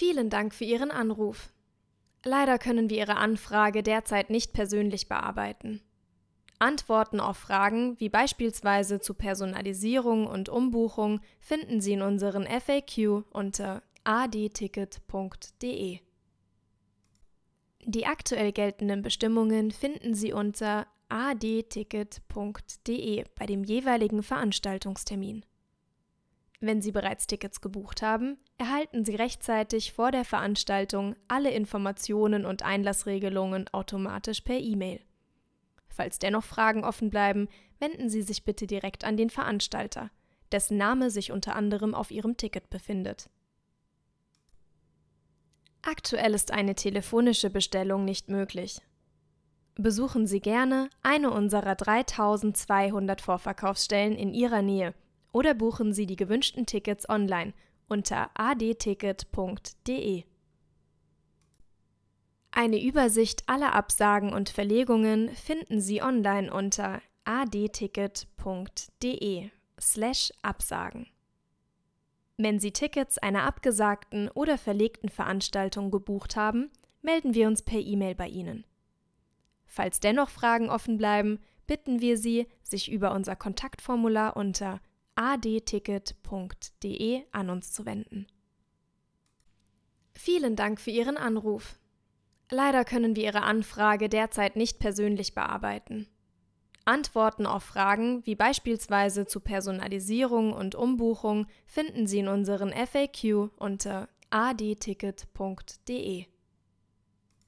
Vielen Dank für Ihren Anruf. Leider können wir Ihre Anfrage derzeit nicht persönlich bearbeiten. Antworten auf Fragen wie beispielsweise zu Personalisierung und Umbuchung finden Sie in unseren FAQ unter adticket.de. Die aktuell geltenden Bestimmungen finden Sie unter adticket.de bei dem jeweiligen Veranstaltungstermin. Wenn Sie bereits Tickets gebucht haben, erhalten Sie rechtzeitig vor der Veranstaltung alle Informationen und Einlassregelungen automatisch per E-Mail. Falls dennoch Fragen offen bleiben, wenden Sie sich bitte direkt an den Veranstalter, dessen Name sich unter anderem auf Ihrem Ticket befindet. Aktuell ist eine telefonische Bestellung nicht möglich. Besuchen Sie gerne eine unserer 3200 Vorverkaufsstellen in Ihrer Nähe oder buchen Sie die gewünschten Tickets online unter adticket.de. Eine Übersicht aller Absagen und Verlegungen finden Sie online unter adticket.de slash Absagen. Wenn Sie Tickets einer abgesagten oder verlegten Veranstaltung gebucht haben, melden wir uns per E-Mail bei Ihnen. Falls dennoch Fragen offen bleiben, bitten wir Sie, sich über unser Kontaktformular unter adticket.de an uns zu wenden. Vielen Dank für Ihren Anruf. Leider können wir Ihre Anfrage derzeit nicht persönlich bearbeiten. Antworten auf Fragen wie beispielsweise zu Personalisierung und Umbuchung finden Sie in unseren FAQ unter adticket.de.